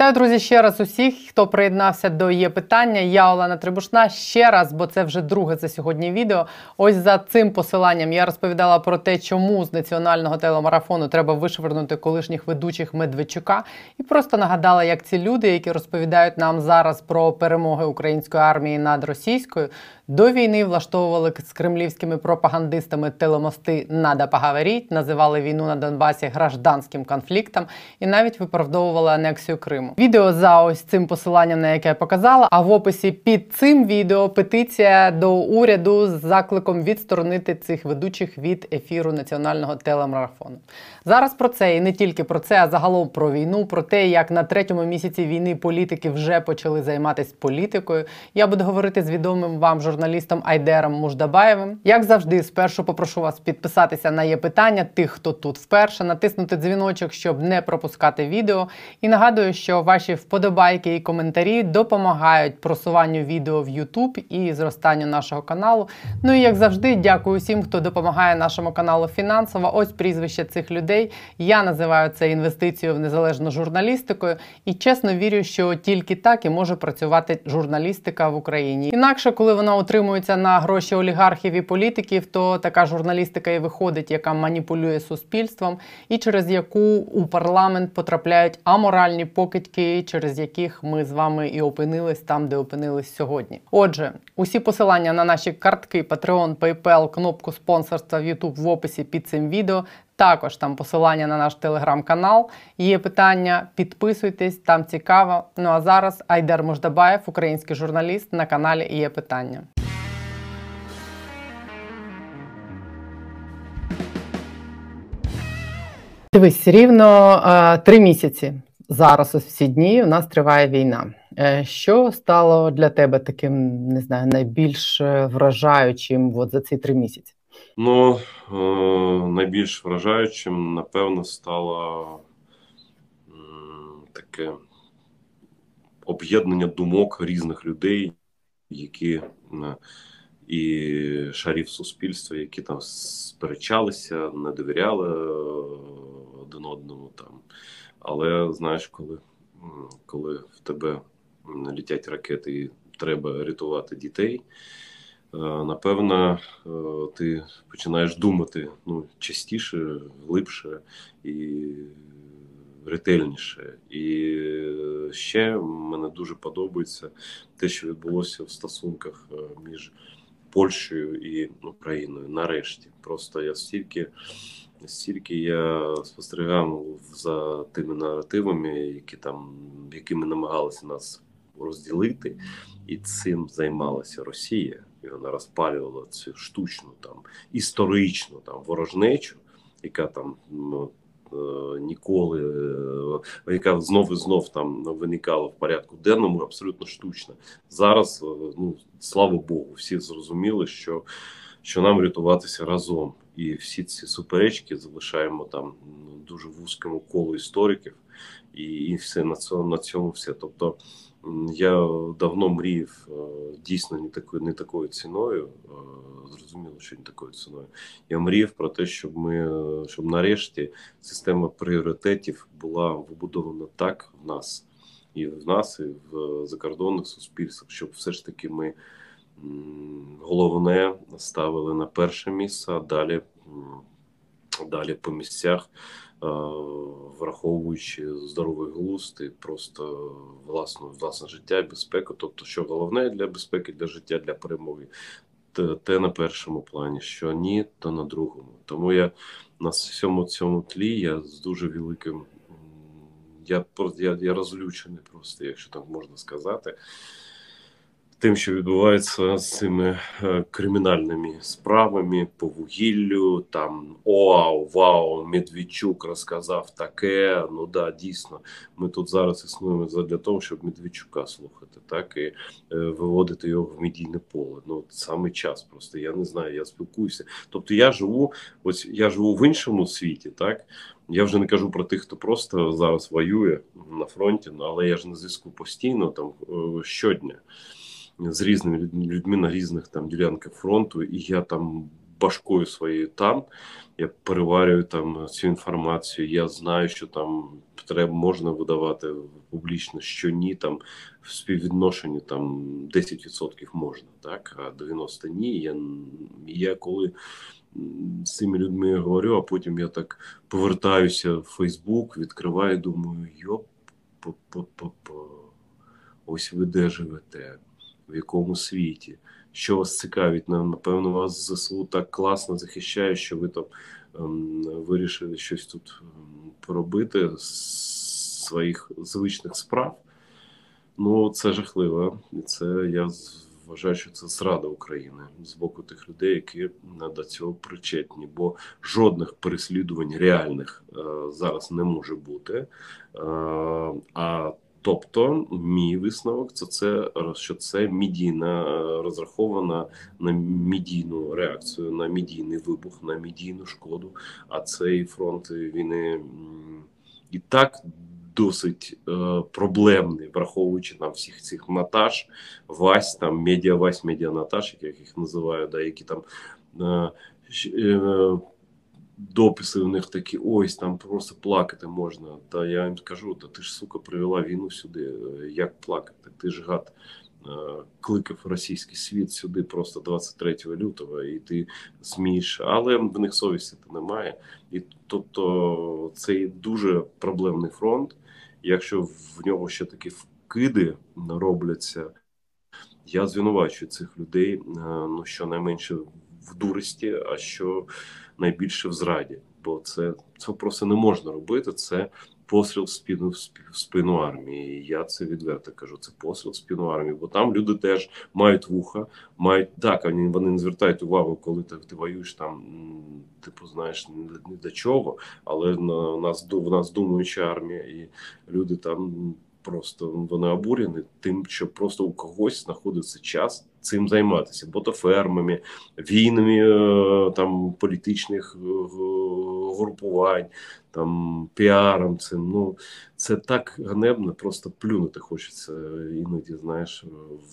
Вітаю, друзі, ще раз усіх, хто приєднався до є питання. Я Олена Трибушна. Ще раз, бо це вже друге за сьогодні відео. Ось за цим посиланням я розповідала про те, чому з національного телемарафону треба вишвернути колишніх ведучих Медведчука, і просто нагадала, як ці люди, які розповідають нам зараз про перемоги української армії над російською, до війни влаштовували з кремлівськими пропагандистами телемости «Надо поговорить», називали війну на Донбасі гражданським конфліктом і навіть виправдовували анексію Криму. Відео за ось цим посиланням, на яке я показала. А в описі під цим відео петиція до уряду з закликом відсторонити цих ведучих від ефіру національного телемарафону. Зараз про це і не тільки про це, а загалом про війну, про те, як на третьому місяці війни політики вже почали займатися політикою. Я буду говорити з відомим вам журналістом Айдером Муждабаєвим. Як завжди, спершу попрошу вас підписатися на є питання тих, хто тут вперше, натиснути дзвіночок, щоб не пропускати відео. І нагадую, що ваші вподобайки і коментарі допомагають просуванню відео в YouTube і зростанню нашого каналу. Ну і як завжди, дякую всім, хто допомагає нашому каналу фінансово. Ось прізвище цих людей. Я називаю це інвестицією в незалежну журналістикою і чесно вірю, що тільки так і може працювати журналістика в Україні. Інакше, коли вона утримується на гроші олігархів і політиків, то така журналістика і виходить, яка маніпулює суспільством, і через яку у парламент потрапляють аморальні покидьки, через яких ми з вами і опинились там, де опинились сьогодні. Отже, усі посилання на наші картки, Patreon, PayPal, кнопку спонсорства в YouTube в описі під цим відео. Також там посилання на наш телеграм-канал. Є питання, підписуйтесь, там цікаво. Ну а зараз Айдер Мождабаєв, український журналіст, на каналі Є питання. Дивись, рівно е, три місяці. Зараз ось всі дні у нас триває війна. Е, що стало для тебе таким, не знаю, найбільш е, вражаючим от за ці три місяці? Ну, е, найбільш вражаючим, напевно, стало таке об'єднання думок різних людей, які і шарів суспільства, які там сперечалися, не довіряли один одному там. Але знаєш, коли коли в тебе літять ракети і треба рятувати дітей, е, напевно, е, ти починаєш думати ну, частіше, глибше і ретельніше. І ще мене дуже подобається те, що відбулося в стосунках е, між Польщею і Україною. Нарешті, просто я стільки стільки я спостерігав за тими наративами, які там якими намагалися нас розділити, і цим займалася Росія. І вона розпалювала цю штучну там історичну там ворожнечу, яка там ну, е, ніколи, е, яка знов і знов там виникала в порядку денному, абсолютно штучна. Зараз, е, ну слава Богу, всі зрозуміли, що, що нам рятуватися разом і всі ці суперечки залишаємо там ну, дуже вузькому колу істориків, і і все на цьому на цьому все. Тобто я давно мріяв е, дійсно не такою не такою ціною. Е, зрозуміло, що не такою ціною. Я мріяв про те, щоб ми щоб нарешті система пріоритетів була вибудована так в нас і в нас, і в закордонних суспільствах, щоб все ж таки ми головне ставили на перше місце, а далі далі по місцях, е, враховуючи здоровий глузд і просто власну власне життя і безпеку. Тобто, що головне для безпеки, для життя, для перемоги, те, на першому плані, що ні, то на другому. Тому я на всьому цьому тлі я з дуже великим. Я я, я розлючений просто, якщо так можна сказати тим, що відбувається з цими е, кримінальними справами по вугіллю, там оау, вау, Медведчук розказав таке. Ну да, дійсно, ми тут зараз існуємо для того, щоб Медведчука слухати, так і е, виводити його в медійне поле. Ну саме час просто я не знаю, я спілкуюся. Тобто я живу, ось я живу в іншому світі, так. Я вже не кажу про тих, хто просто зараз воює на фронті, ну, але я ж на зв'язку постійно там е, щодня з різними людьми на різних там ділянках фронту, і я там башкою своєю там. Я переварюю там цю інформацію. Я знаю, що там треба можна видавати публічно, що ні, там в співвідношенні там 10% можна, так, а 90% ні. Я, я коли з цими людьми говорю, а потім я так повертаюся в Фейсбук, відкриваю, думаю, йоп, ось ви де живете, в якому світі. Що вас цікавить, напевно, вас ЗСУ так класно захищає, що ви там ем, вирішили щось тут ем, поробити з своїх звичних справ. Ну, це жахливо. Це я вважаю, що це зрада України з боку тих людей, які до цього причетні, бо жодних переслідувань реальних е, зараз не може бути. Е, а Тобто, мій висновок це це що це медійна е, розрахована на медійну реакцію, на медійний вибух, на медійну шкоду. А цей фронт війни і так досить е, проблемний, враховуючи там всіх цих Наташ, Вась, там медіа Вась, медіа Наташ, як я їх називаю, да, які там. Е, е, дописи у них такі, ось там просто плакати можна. Та я їм скажу, та ти ж сука привела війну сюди. Як плакати? Ти ж гад е, кликав російський світ сюди просто 23 лютого, і ти смієш, але в них совісті немає. І тобто цей дуже проблемний фронт. Якщо в нього ще такі вкиди робляться, я звинувачую цих людей, е, ну щонайменше в дурості, а що найбільше в зраді, бо це це просто не можна робити. Це постріл в спину в спину армії. Я це відверто кажу. Це постріл в спину армії, бо там люди теж мають вуха, мають так. Вони не звертають увагу, коли ти, ти воюєш там. Типу, знаєш, не до чого, але на нас в нас думаюча армія, і люди там просто вони обурені тим, що просто у когось знаходиться час цим займатися, ботофермами, війнами е, там політичних е, групувань, там піаром. Цим ну це так ганебно, просто плюнути хочеться іноді, знаєш,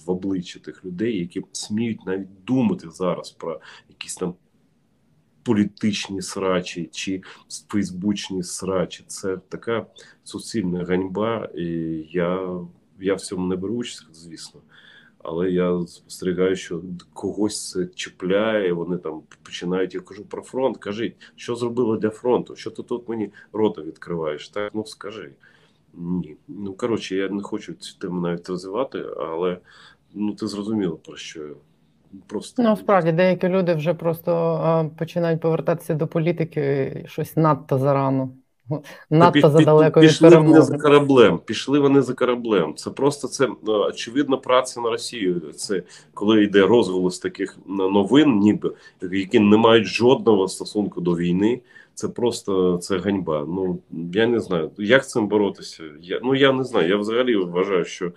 в обличчя тих людей, які сміють навіть думати зараз про якісь там. Політичні срачі чи фейсбучні срачі це така суцільна ганьба, і я я в цьому не беру участь, звісно але я спостерігаю, що когось це чіпляє. Вони там починають. Я кажу про фронт. Кажіть, що зробили для фронту? Що ти тут мені рота відкриваєш? Так ну скажи. Ні. Ну коротше, я не хочу цю тему навіть розвивати, але ну ти зрозуміло про що. Просто ну справді деякі люди вже просто а, починають повертатися до політики щось надто зарано. Надто задалеко від пішли перемоги. вони за кораблем. Пішли вони за кораблем. Це просто це очевидно праця на Росію. Це коли йде розголос таких новин, ніби які не мають жодного стосунку до війни. Це просто це ганьба. Ну я не знаю, як з цим боротися. Я ну я не знаю. Я взагалі вважаю, що.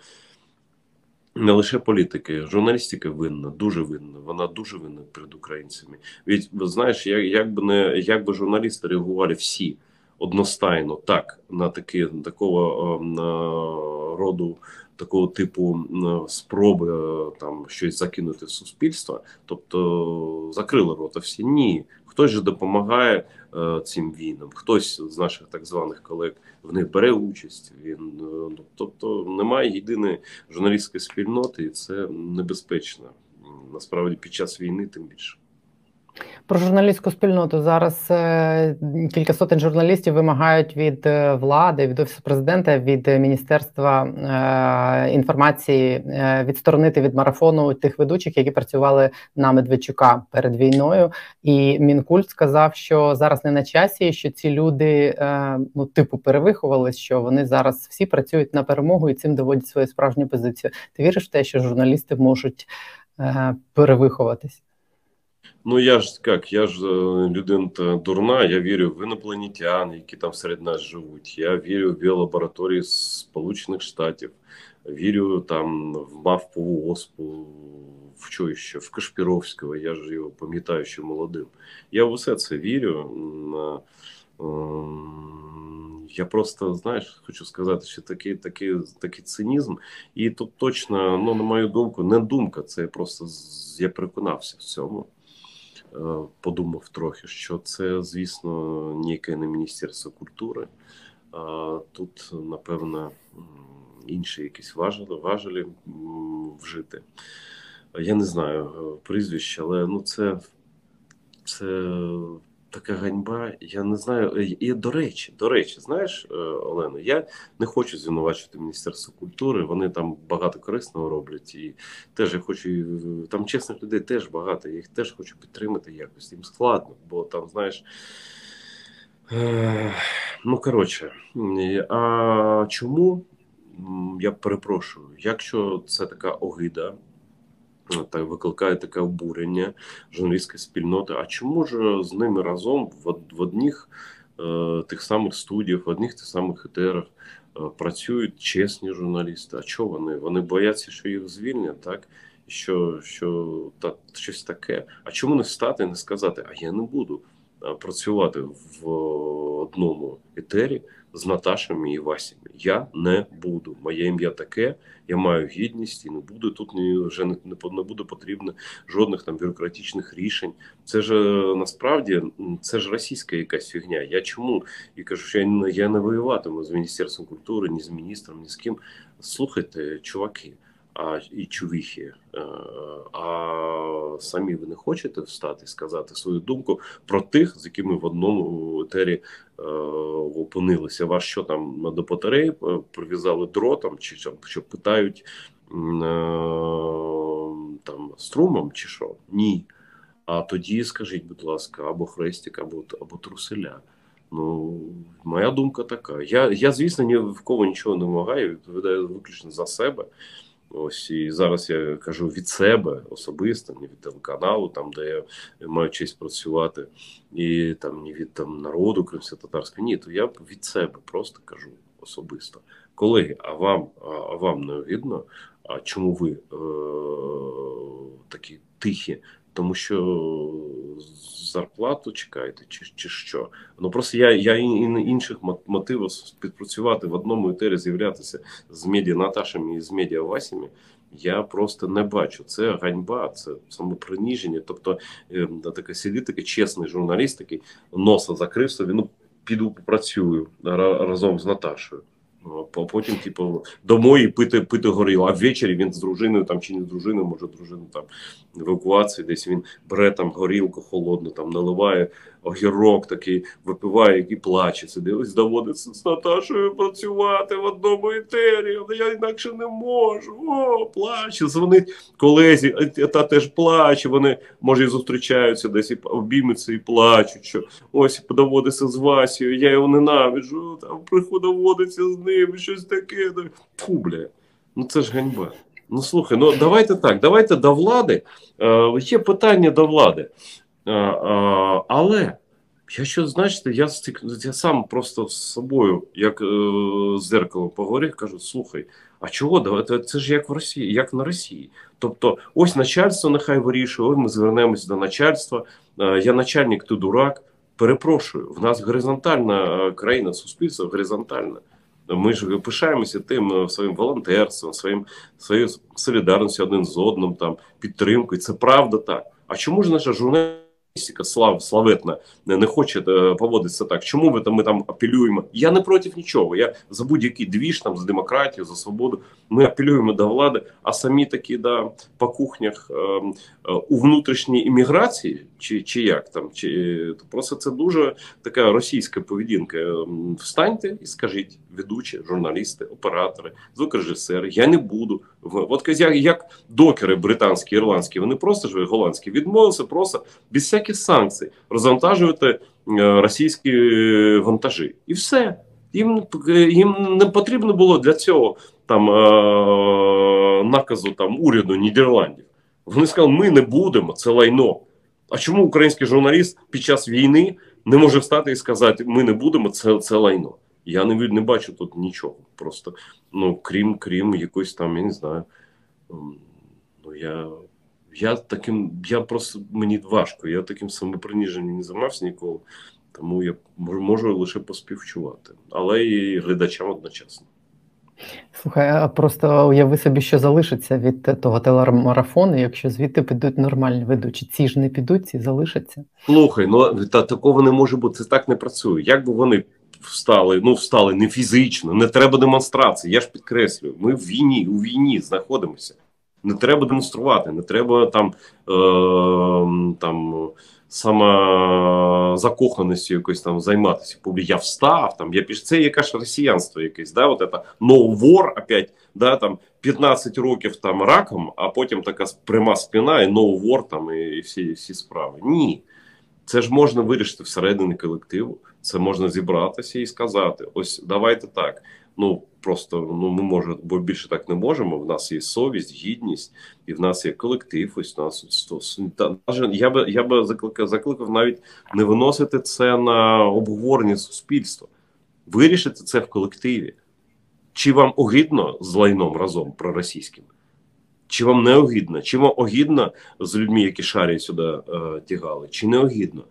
Не лише політики, журналістика винна, дуже винна. Вона дуже винна перед українцями. Від знаєш, як, як би не як би журналісти реагували всі одностайно так на такі такого е, роду. Такого типу спроби е, там щось закинути в суспільство, тобто закрили рота всі. Ні, хтось же допомагає е, цим війнам, хтось з наших так званих колег в них бере участь. Він е, ну, тобто немає єдиної журналістської спільноти, і це небезпечно насправді під час війни, тим більше. Про журналістську спільноту зараз е, кілька сотень журналістів вимагають від е, влади, від офісу президента, від міністерства е, інформації відсторонити від марафону тих ведучих, які працювали на Медведчука перед війною. І Мінкульт сказав, що зараз не на часі, що ці люди ну типу перевиховались, що вони зараз всі працюють на перемогу і цим доводять свою справжню позицію. Ти віриш в те, що журналісти можуть перевиховатись? Ну я ж як, я ж е, людина дурна, я вірю в інопланетян, які там серед нас живуть. Я вірю в біолабораторії Сполучених Штатів, вірю там в мавпову оспу, в що ще, в Кашпіровського. Я ж його пам'ятаю, що молодим. Я в усе це вірю. Ем, я просто знаєш, хочу сказати, що такий такий, такий цинізм, і тут точно, ну на мою думку, не думка. Це просто я переконався в цьому. Подумав трохи, що це, звісно, ніяке не Міністерство культури. Тут, напевно, інші якісь важелі, важелі вжити. Я не знаю е, прізвище, але ну це, це така ганьба. Я не знаю. Е, і до речі, до речі, знаєш, е, Олено, я не хочу звинувачувати Міністерство культури. Вони там багато корисного роблять. І теж я хочу там чесних людей теж багато. Я їх теж хочу підтримати якось. Їм складно, бо там, знаєш. Ну, коротше, а чому я перепрошую, якщо це така огида, так викликає таке обурення журналістської спільноти. А чому ж з ними разом в в одних е, тих самих студіях, в одних тих самих етерах е, працюють чесні журналісти? А чого вони? Вони бояться, що їх звільнять, так? Що що та щось таке. А чому не стати, не сказати? А я не буду працювати в одному етері з Наташами і Васями. Я не буду. Моє ім'я таке, я маю гідність і не буду тут вже не, не буде потрібно жодних там бюрократичних рішень. Це ж насправді це ж російська якась фігня. Я чому і кажу, що я я не воюватиму з міністерством культури, ні з міністром, ні з ким. Слухайте, чуваки а, і чувіхи, е, а самі ви не хочете встати і сказати свою думку про тих, з якими в одному етері е, опинилися. Вас що там до батареї е, прив'язали дротом, чи що питають там струмом, чи що? Ні. А тоді скажіть, будь ласка, або хрестик, або або труселя. Ну, моя думка така. Я, я звісно, ні в кого нічого не вимагаю, відповідаю виключно за себе. Ось і зараз я кажу від себе особисто, не від телеканалу, там де я маю честь працювати, і там ні від там народу кримсько-татарського. Ні, то я від себе просто кажу особисто. Колеги, а вам а вам не видно, а чому ви е, такі тихі тому що зарплату чекаєте, чи чи що. Ну просто я я інших мотивів співпрацювати в одному етері, з'являтися з медіа Наташами і з медіа Васями. Я просто не бачу. Це ганьба, це самоприніження. Тобто е, таке сидить такий чесний журналіст, такий носа закрив собі, ну піду попрацюю разом з Наташою. А потім, типу, домой пити пити горіло. А ввечері він з дружиною там чи не з дружиною, може дружина там евакуації, десь він бере там горілку холодну, там наливає огірок такий, випиває і плаче. Це доводиться з Наташою працювати в одному етері. Я інакше не можу. О, плаче. Дзвонить колезі, та теж плаче. Вони може і зустрічаються десь і обіймуться і плачуть. Що ось доводиться з Васією, я його ненавиджу. Там доводиться з ним, щось таке. Фу, бля. Ну це ж ганьба. Ну слухай, ну давайте так. Давайте до влади. Е, Є питання до влади. Е, е, але я що значите, я я сам просто з собою, як е, з зеркалом поговорив, кажу: слухай, а чого це ж як в Росії, як на Росії? Тобто, ось начальство нехай вирішує, ось ми звернемося до начальства. Я начальник, ти дурак. Перепрошую, в нас горизонтальна країна, суспільство горизонтальне. Ми ж пишаємося тим своїм волонтерством, своїм своєю солідарністю один з одним, там підтримкою. Це правда так. А чому ж наша журналістика слав славетна не хоче е, поводитися так? Чому ви там ми там апелюємо? Я не проти нічого. Я за будь-який двіж там за демократію, за свободу. Ми апелюємо до влади, а самі такі да по кухнях е, е, у внутрішній імміграції, чи чи як там, чи просто це дуже така російська поведінка. Ем, встаньте і скажіть, ведучі, журналісти, оператори, звукорежисери, я не буду. От як, як докери британські, ірландські, вони просто ж голландські відмовилися просто без всяких санкцій розвантажувати е, російські е, вантажі, і все. Їм їм не потрібно було для цього там е, наказу там уряду Нідерландів. Вони сказали, ми не будемо це лайно. А чому український журналіст під час війни не може встати і сказати, ми не будемо це це лайно? Я не не бачу тут нічого. Просто ну крім крім якоїсь там, я не знаю. Ем, ну я я таким, я просто мені важко. Я таким самоприніженням не займався ніколи, тому я можу лише поспівчувати, але і глядачам одночасно. Слухай, а просто уяви собі, що залишиться від того телемарафону, якщо звідти підуть нормальні ведучі. Ці ж не підуть, ці залишаться. Слухай, ну та такого не може бути. Це так не працює. Як би вони встали, ну встали не фізично, не треба демонстрації. Я ж підкреслюю, ми в війні, у війні знаходимося. Не треба демонструвати, не треба там е, там самозакоханістю якось там займатися. Я встав, там я піш... Це яке ж росіянство якесь, да, от це no war, опять, да, там 15 років там раком, а потім така пряма спина і no war там і, і всі, всі справи. Ні. Це ж можна вирішити всередині колективу. Це можна зібратися і сказати: ось давайте так. Ну просто ну ми може, бо більше так не можемо. В нас є совість, гідність, і в нас є колектив. Ось у нас та, я би я би закликав закликав навіть не виносити це на обговорення суспільства, вирішити це в колективі. Чи вам огидно з лайном разом проросійським? Чи вам не огидно? Чи вам огидно з людьми, які шарі сюди е, тягали? Чи не огидно?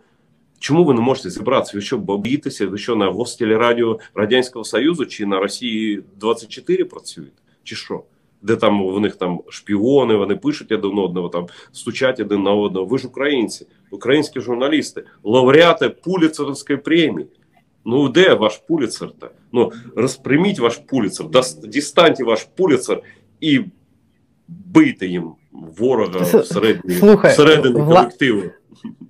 Чому ви не можете зібратися? Ви що боїтеся? Ви що на гостелерадіо Радянського Союзу чи на Росії 24 працюєте? Чи що? Де там у них там шпіони, вони пишуть один одного, там стучать один на одного. Ви ж українці, українські журналісти, лауреати Пуліцерівської премії. Ну де ваш пуліцер-то? Ну розпряміть ваш пуліцер, дістаньте ваш пуліцер і бийте їм ворога всередині, Слухай, всередині колективу.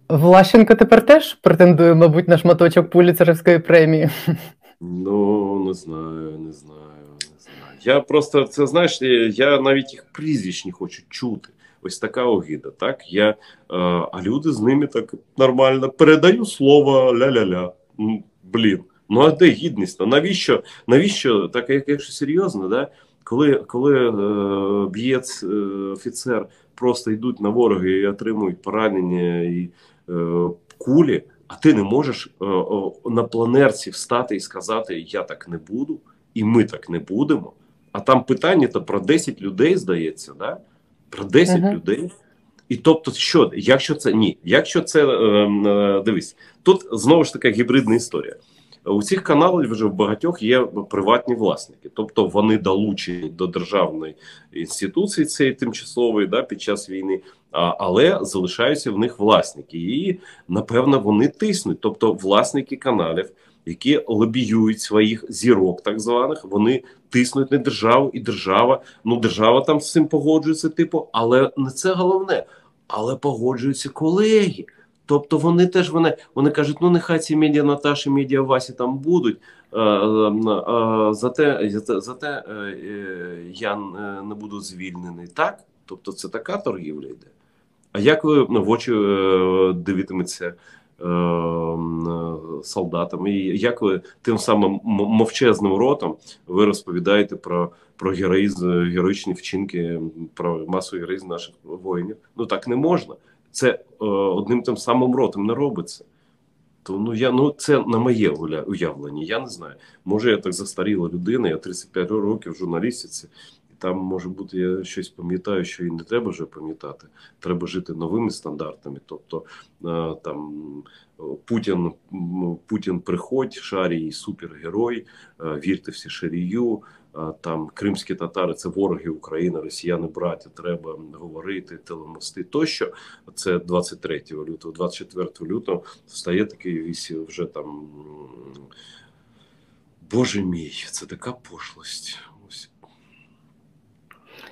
Влащенко тепер теж претендує, мабуть, на шматочок Пуліцерівської премії. Ну, не знаю, не знаю, не знаю. Я просто це знаєш, я навіть їх прізвищ не хочу чути. Ось така огида. Так, я, а люди з ними так нормально передаю слово ля-ля-ля. Блін. Ну а де гідність? Навіщо? Навіщо так, якщо серйозно, да? Коли коли е, б'єць е, офіцер просто йдуть на ворога і отримують поранення і е, кулі, а ти не можеш е, на планерці встати і сказати Я так не буду, і ми так не будемо. А там питання то про 10 людей здається, да? про 10 uh -huh. людей. І тобто, що, якщо це ні, якщо це е, е, дивись, тут знову ж таки гібридна історія. У цих каналів вже в багатьох є приватні власники, тобто вони долучені до державної інституції цієї тимчасової да, під час війни, а, але залишаються в них власники, і напевно вони тиснуть. Тобто, власники каналів, які лобіюють своїх зірок, так званих, вони тиснуть на державу, і держава, ну держава там з цим погоджується, типу, але не це головне, але погоджуються колеги. Тобто вони теж вони вони кажуть, ну нехай ці медіа Наташі, медіа Васі там будуть. А, а, зате зате е, я не буду звільнений. Так? Тобто це така торгівля йде. А як ви в очі е, дивитиметься е, солдатам? І як ви тим самим мовчезним ротом ви розповідаєте про про героїзм, героїчні вчинки, про масовий героїзм наших воїнів? Ну так не можна це е, одним тим самим ротом не робиться. То ну я ну це на моє уявлення. Я не знаю. Може, я так застаріла людина, я 35 років в журналістиці, і там може бути я щось пам'ятаю, що і не треба вже пам'ятати. Треба жити новими стандартами. Тобто е, там Путін Путін приходь, шарій супергерой, е, вірте всі шарію там кримські татари це вороги України, росіяни браті, треба говорити, телемости тощо. Це 23 лютого, 24 лютого стає такий вісі вже там. Боже мій, це така пошлость. Ось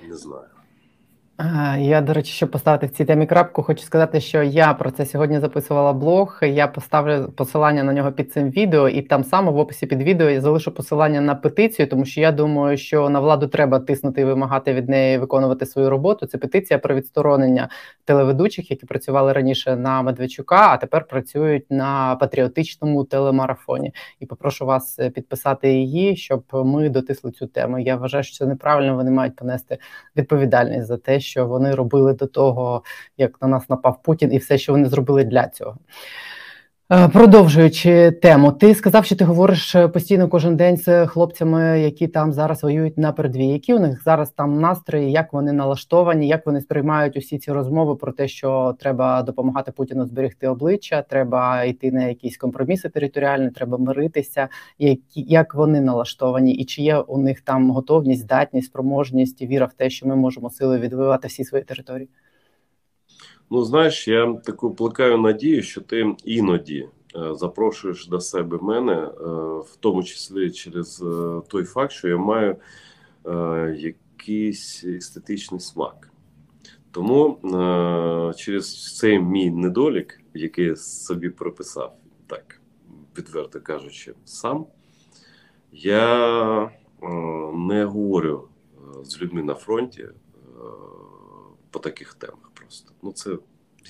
не знаю. Я, до речі, щоб поставити в цій темі крапку, хочу сказати, що я про це сьогодні записувала блог. Я поставлю посилання на нього під цим відео, і там само в описі під відео я залишу посилання на петицію, тому що я думаю, що на владу треба тиснути і вимагати від неї виконувати свою роботу. Це петиція про відсторонення телеведучих, які працювали раніше на Медведчука, а тепер працюють на патріотичному телемарафоні. І попрошу вас е, підписати її, щоб ми дотисли цю тему. Я вважаю, що це неправильно. Вони мають понести відповідальність за те, що вони робили до того, як на нас напав Путін, і все, що вони зробили для цього. Е, Продовжуючи тему, ти сказав, що ти говориш е, постійно кожен день з хлопцями, які там зараз воюють на передовій. Які у них зараз там настрої, як вони налаштовані, як вони сприймають усі ці розмови про те, що треба допомагати Путіну зберегти обличчя, треба йти на якісь компроміси територіальні, треба миритися. Які як вони налаштовані, і чи є у них там готовність, здатність, спроможність, віра в те, що ми можемо силою відвоювати всі свої території? Ну, знаєш, я таку плекаю надію, що ти іноді е, запрошуєш до себе мене, е, в тому числі через е, той факт, що я маю якийсь естетичний смак. Тому через цей мій недолік, який я собі прописав, так відверто кажучи, сам, я не говорю з людьми на фронті по таких темах просто. Ну, це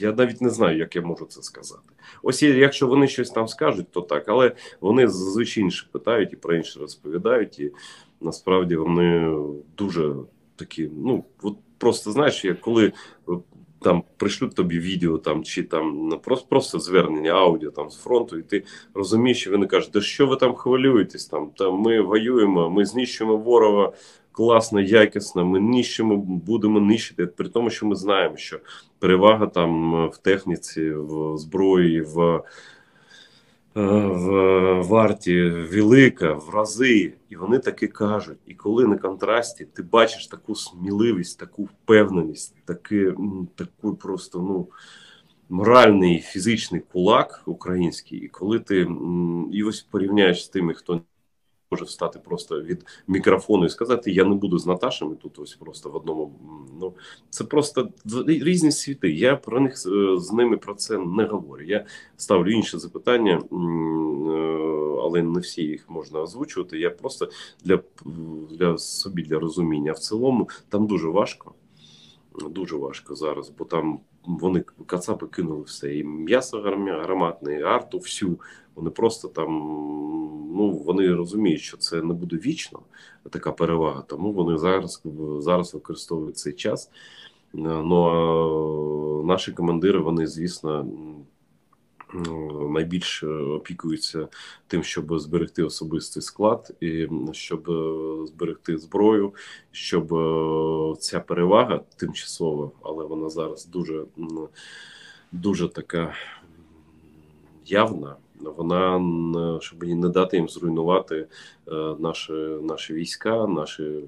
я навіть не знаю, як я можу це сказати. Ось якщо вони щось там скажуть, то так, але вони зазвичай інше питають і про інше розповідають, і насправді вони дуже такі, ну от просто знаєш, як коли е, там пришлють тобі відео там чи там ну, просто, просто звернення аудіо там з фронту, і ти розумієш, що вони кажуть, да що ви там хвилюєтесь? Там, там ми воюємо, ми знищуємо ворога класно, якісно, ми нищимо, будемо нищити. При тому, що ми знаємо, що перевага там е, в техніці, в зброї, в, е, в варті велика, в рази. І вони таки кажуть. І коли на контрасті ти бачиш таку сміливість, таку впевненість, таки, таку просто ну. Моральний фізичний кулак український, і коли ти і ось порівняєш з тими, хто може встати просто від мікрофону і сказати: Я не буду з Наташами тут, ось просто в одному. Ну це просто різні світи. Я про них е, з ними про це не говорю. Я ставлю інші запитання, е, але не всі їх можна озвучувати. Я просто для, для собі для розуміння. В цілому там дуже важко. Дуже важко зараз, бо там вони кацапи кинули все. І м'ясо гарматне, і арту всю. Вони просто там, ну вони розуміють, що це не буде вічно така перевага. Тому вони зараз зараз використовують цей час. Ну а наші командири, вони, звісно, найбільш опікуються тим, щоб зберегти особистий склад, і щоб е, зберегти зброю, щоб е, ця перевага тимчасова, але вона зараз дуже, дуже така явна. Вона щоб не дати їм зруйнувати е, наші, наші війська, наші, е,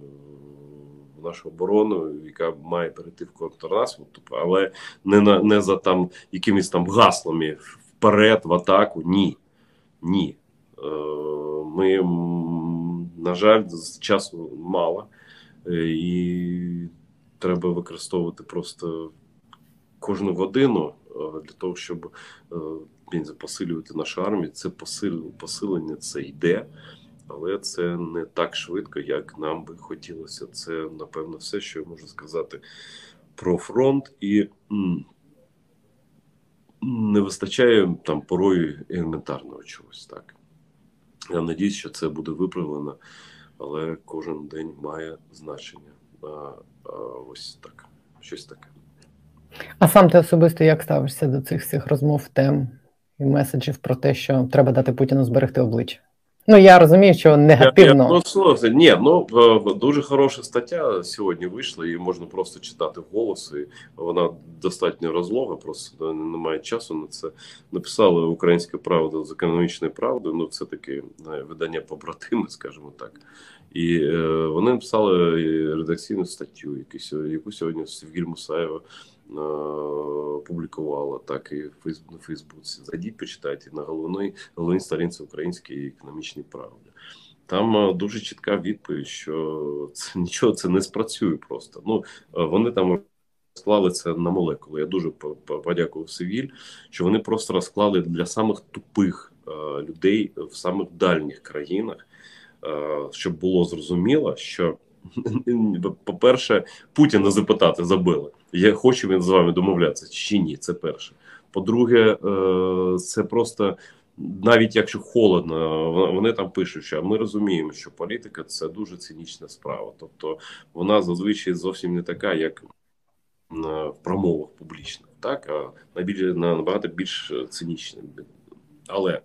нашу оборону, яка має перейти в контрнаступ, але не на не за там якимись там гаслами вперед в атаку. Ні. Ні. Е, Ми, на жаль, часу мало, е, і треба використовувати просто кожну годину е, для того, щоб посилювати нашу армію. Це посилення, це йде, але це не так швидко, як нам би хотілося. Це, напевно, все, що я можу сказати про фронт. І не вистачає там порою елементарного чогось. Так. Я надіюсь, що це буде виправлено, але кожен день має значення. А, а, ось так. Щось таке. А сам ти особисто як ставишся до цих всіх розмов, тем і меседжів про те, що треба дати Путіну зберегти обличчя? Ну я розумію, що Я, я, ну, ні, ну е, дуже хороша стаття сьогодні вийшла, її можна просто читати вголос, і вона достатньо розлога, просто немає часу на це. Написали Українська правда з економічною правдою. Ну, це таке е, видання побратими, скажімо так. І е, вони написали редакційну статтю, яку, сьогодні Севгіль Мусаєва е, публікувала, так і на Фейсбуці. Зайдіть, почитайте на головній, головній сторінці Української економічної правди. Там е, дуже чітка відповідь, що це нічого це не спрацює просто. Ну е, вони там розклали це на молекули. Я дуже по- по- подякував Севіль, що вони просто розклали для самих тупих е, людей в самих дальніх країнах, е, щоб було зрозуміло, що по-перше, Путіна запитати забили. Я хочу він з вами домовлятися чи ні. Це перше. По-друге, е, це просто навіть якщо холодно, вони там пишуть, що ми розуміємо, що політика це дуже цинічна справа. Тобто вона зазвичай зовсім не така, як в промовах публічних, так а набагато більш цинічна. Але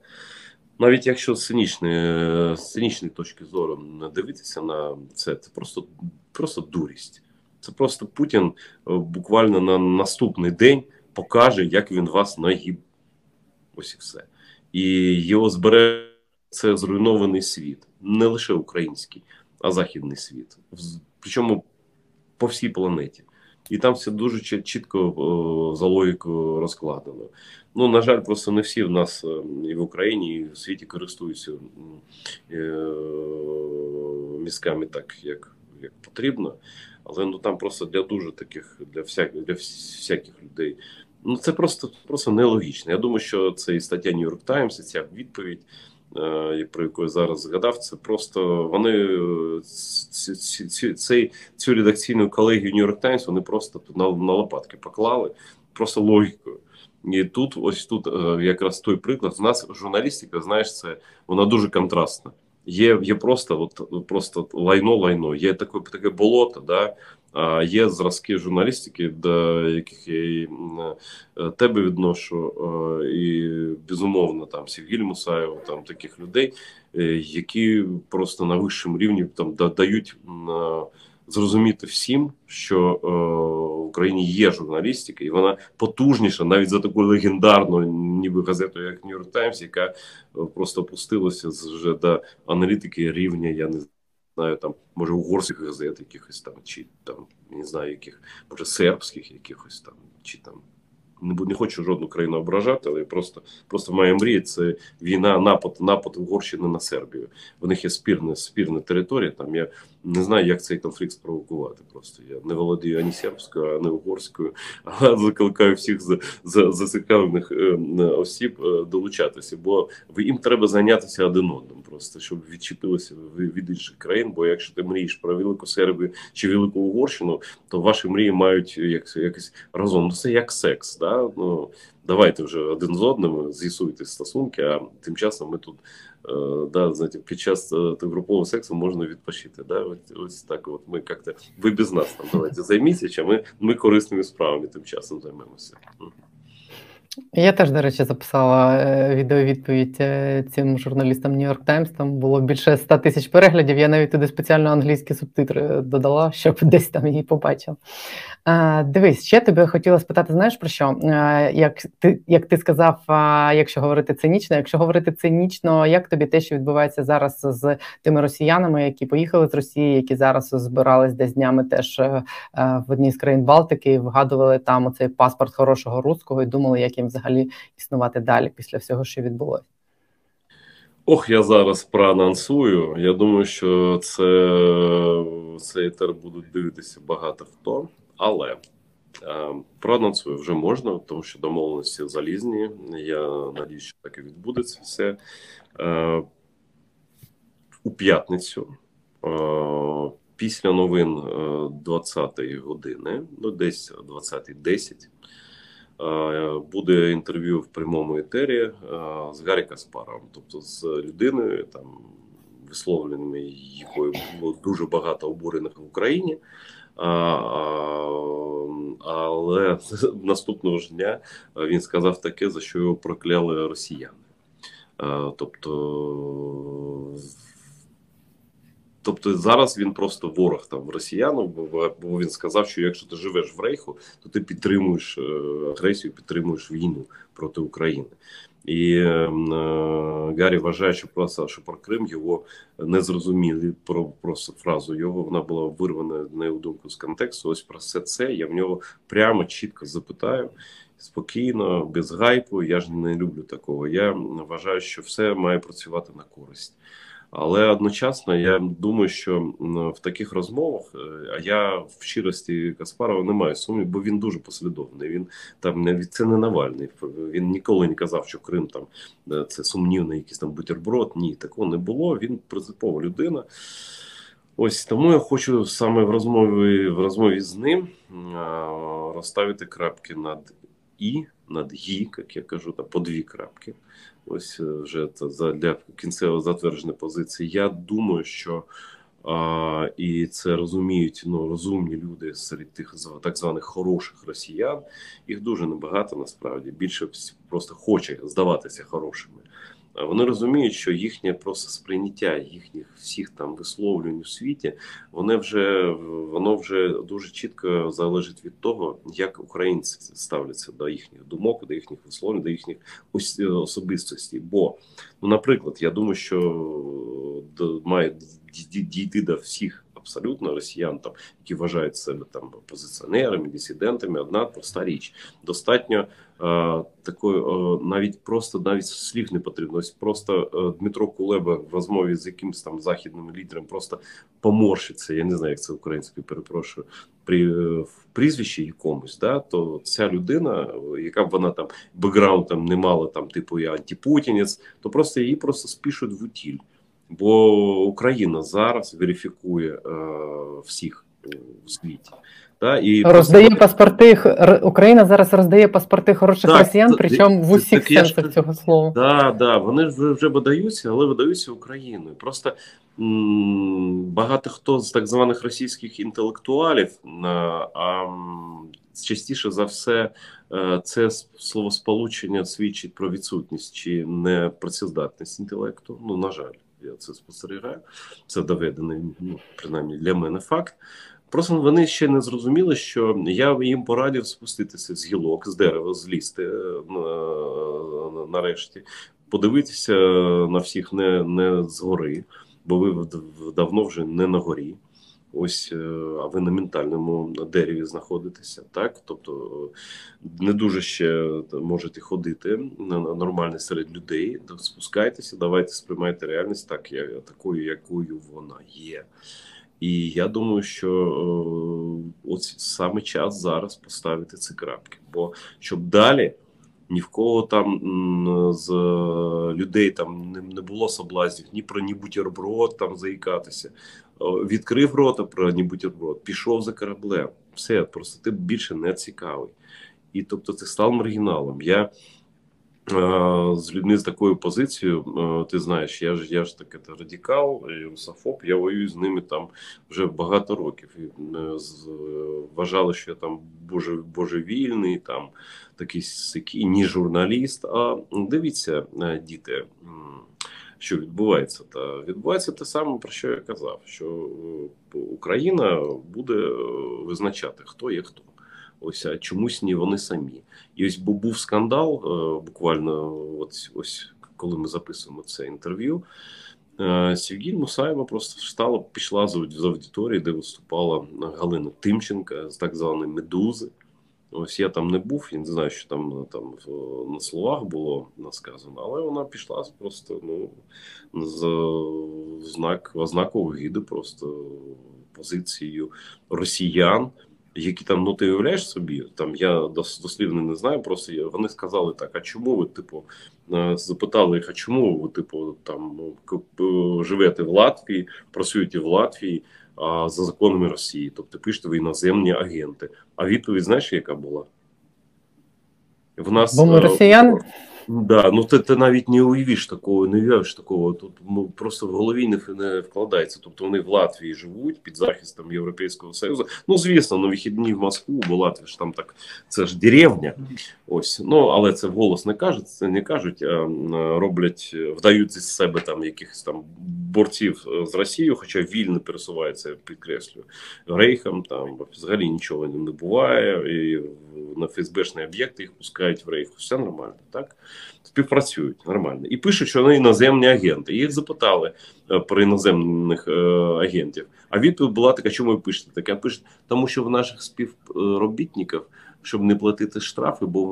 навіть якщо з цинічної, точки зору дивитися на це, це просто, просто дурість. Це просто Путін буквально на наступний день покаже, як він вас наїб. Ось і все. І його збере це зруйнований світ, не лише український, а західний світ. Причому по всій планеті. І там все дуже чітко о, за логікою розкладено. Ну, на жаль, просто не всі в нас е, і в Україні, і в світі користуються е, так, як як потрібно. Але ну там просто для дуже таких, для всяких для всяких людей. Ну це просто просто нелогічно. Я думаю, що це і стаття New York Times, і ця відповідь. Е, про яку я зараз згадав, це просто вони цей, цю редакційну колегію York Times вони просто на, на лопатки поклали, просто логікою. І тут, ось тут е, якраз той приклад. У нас журналістика, знаєш, це вона дуже контрастна. Є є просто от, просто лайно-лайно, є таке таке болото, да, є зразки журналістики, до яких я і е, тебе відношу, е, і безумовно там Сівгіль Мусаєв, там таких людей, е, які просто на вищому рівні там дають зрозуміти всім, що в Україні є журналістика, і вона потужніша навіть за таку легендарну, ніби газету, як Нью-Йорк Таймс, яка просто опустилася вже до аналітики рівня. Я не знаю, там може угорських газет, якихось там, чи там не знаю, яких може сербських, якихось там, чи там не не хочу жодну країну ображати, але просто просто моя мрія це війна, напад напад Угорщини на Сербію. В них є спірна спірна територія. Там я не знаю, як цей конфлікт спровокувати. Просто я не володію ані сербською, ані угорською, але закликаю всіх за, за зацікавлених е, осіб е, долучатися, бо їм треба зайнятися один одним, просто щоб відчепилися від інших країн. Бо якщо ти мрієш про велику Сербію чи велику Угорщину, то ваші мрії мають як, якось разом. Ну це як секс. Да? Ну давайте вже один з одним з'ясуйте стосунки. А тим часом ми тут да, знаєте, під час е, групового сексу можна відпочити. Да? Ось, ось так. От ми як-то ви без нас там давайте займіться, чи ми, ми корисними справами тим часом займемося. Я теж, до речі, записала е, відеовідповідь е, цим журналістам York Times. Там було більше 100 тисяч переглядів. Я навіть туди спеціально англійські субтитри додала, щоб десь там її побачив. Дивись, ще тебе хотіла спитати, знаєш про що? Як ти як ти сказав, якщо говорити цинічно, якщо говорити цинічно, як тобі те, що відбувається зараз з тими росіянами, які поїхали з Росії, які зараз збирались десь днями теж е, в одній з країн Балтики, вгадували там оцей паспорт хорошого руського і думали, як їм взагалі існувати далі після всього, що відбулося? Ох, я зараз проанонсую. Я думаю, що це цей етер будуть дивитися багато хто. Але е, проанонсую вже можна, тому що домовленості залізні. Я надію, що так і відбудеться все е, у п'ятницю. Е, Після новин 20-ї е, години, ну десь 20.10, е, буде інтерв'ю в прямому етері е, з Гаррі Каспаровим, тобто з людиною, там висловленнями якої було дуже багато обурених в Україні. Але наступного ж дня він сказав таке, за що його прокляли росіяни. Тобто Тобто зараз він просто ворог там росіянам, бо він сказав, що якщо ти живеш в Рейху, то ти підтримуєш е, агресію, підтримуєш війну проти України. І е, е, Гаррі вважає, що просто що про Крим його не зрозуміли про просто фразу його. Вона була вирвана на його думку з контексту. Ось про все це я в нього прямо чітко запитаю. Спокійно, без гайпу. Я ж не люблю такого. Я вважаю, що все має працювати на користь. Але одночасно я думаю, що в таких розмовах, е, а я в щирості Каспарова не маю сумнів, бо він дуже послідовний. Він там не це не Навальний. Він ніколи не казав, що Крим там е, це сумнівний якийсь там бутерброд. Ні, такого не було. Він принципова людина. Ось тому я хочу саме в розмові в розмові з ним розставити крапки над і, над гі, як я кажу, та по дві крапки ось е, вже це для кінцево затвердженої позиції. Я думаю, що А, І це розуміють ну, розумні люди серед тих так званих хороших росіян. Їх дуже небагато насправді більше просто хоче здаватися хорошими. Вони розуміють, що їхнє просто сприйняття їхніх всіх там висловлювань у світі, вони вже воно вже дуже чітко залежить від того, як українці ставляться до їхніх думок, до їхніх висловлень, до їхніх особистостей. Бо, ну, наприклад, я думаю, що має дійти до всіх абсолютно росіян, там які вважають себе там опозиціонерами, дисидентами. Одна проста річ достатньо е, такої, е, навіть просто навіть слів не потрібно. Ось просто е, Дмитро Кулеба в розмові з якимось там західним лідером просто поморщиться. Я не знаю, як це українською перепрошую. При в прізвищі якомусь, да, то ця людина, яка б вона там бекграунд там не мала, там типу я антипутінець, то просто її просто спішуть в утіль. Бо Україна зараз верифікує е, всіх в світі. Та, і Роздає паспорти Україна зараз роздає паспорти хороших так, росіян, це, причому в усіх так, сенсах цього слова. Так, да, вони вже вже видаються, але видаються Україною. Просто м багато хто з так званих російських інтелектуалів, а частіше за все, е, це словосполучення свідчить про відсутність чи непрацездатність інтелекту. Ну, на жаль я це спостерігаю. Це доведений, ну, принаймні для мене факт. Просто вони ще не зрозуміли, що я їм порадив спуститися з гілок, з дерева, злізти е, нарешті, подивитися на всіх не не згори, бо ви давно вже не на горі ось е, а ви на ментальному дереві знаходитеся, так тобто не дуже ще можете ходити на нормальне серед людей. Спускайтеся, давайте сприймайте реальність так, такою, якою вона є. І я думаю, що е, ось саме час зараз поставити ці крапки. Бо щоб далі ні в кого там з людей там не було соблазнів ні про ні бутерброд там заїкатися відкрив рота про бутерброд, пішов за кораблем. Все, просто ти більше не цікавий. І тобто ти став маргіналом. Я е, з людьми з такою позицією, е, ти знаєш, я ж я ж таки радикал, русофоб, я воюю з ними там вже багато років. І, е, Вважали, що я там боже, божевільний, там такий сикий, ні журналіст. А дивіться, е, діти що відбувається, та відбувається те саме, про що я казав: що е, Україна буде е, визначати, хто є хто. Ось а чомусь ні вони самі. І ось бо був скандал е, буквально, ось ось коли ми записуємо це інтерв'ю. Сергій Мусаєва просто встала, пішла з аудиторії, де виступала Галина Тимченка з так званої медузи. Ось я там не був, я не знаю, що там там на словах було сказано, але вона пішла просто ну, з знак ознаку гіди, просто позицією росіян, які там, ну ти уявляєш собі, там я дослівно не знаю, просто вони сказали так: а чому ви, типу, е, запитали їх, а чому ви, типу, там ну, живете в Латвії, працюєте в Латвії? А, за законами Росії, тобто пишете ви іноземні агенти. А відповідь знаєш, яка була? В нас Бо ми е, росіян. Да, ну ти ти навіть не уявиш такого, не уявиш такого. Тут ну, просто в голові не, не вкладається. Тобто вони в Латвії живуть під захистом Європейського Союзу. Ну звісно, на вихідні в Москву, бо Латвія ж там так це ж деревня. Ось ну але це вголос не кажуть. Це не кажуть, а роблять, вдають з себе там якихось там борців е, з Росією, хоча вільно пересувається, підкреслюю рейхам. Там взагалі нічого не буває, і на ФСБшні об'єкти їх пускають в рейх. Все нормально, так співпрацюють нормально і пишуть, що вони іноземні агенти. Їх запитали е, про іноземних е, агентів. А відповідь була така, чому ви пишете таке? А пишуть, тому що в наших співробітників, щоб не платити штрафи, бо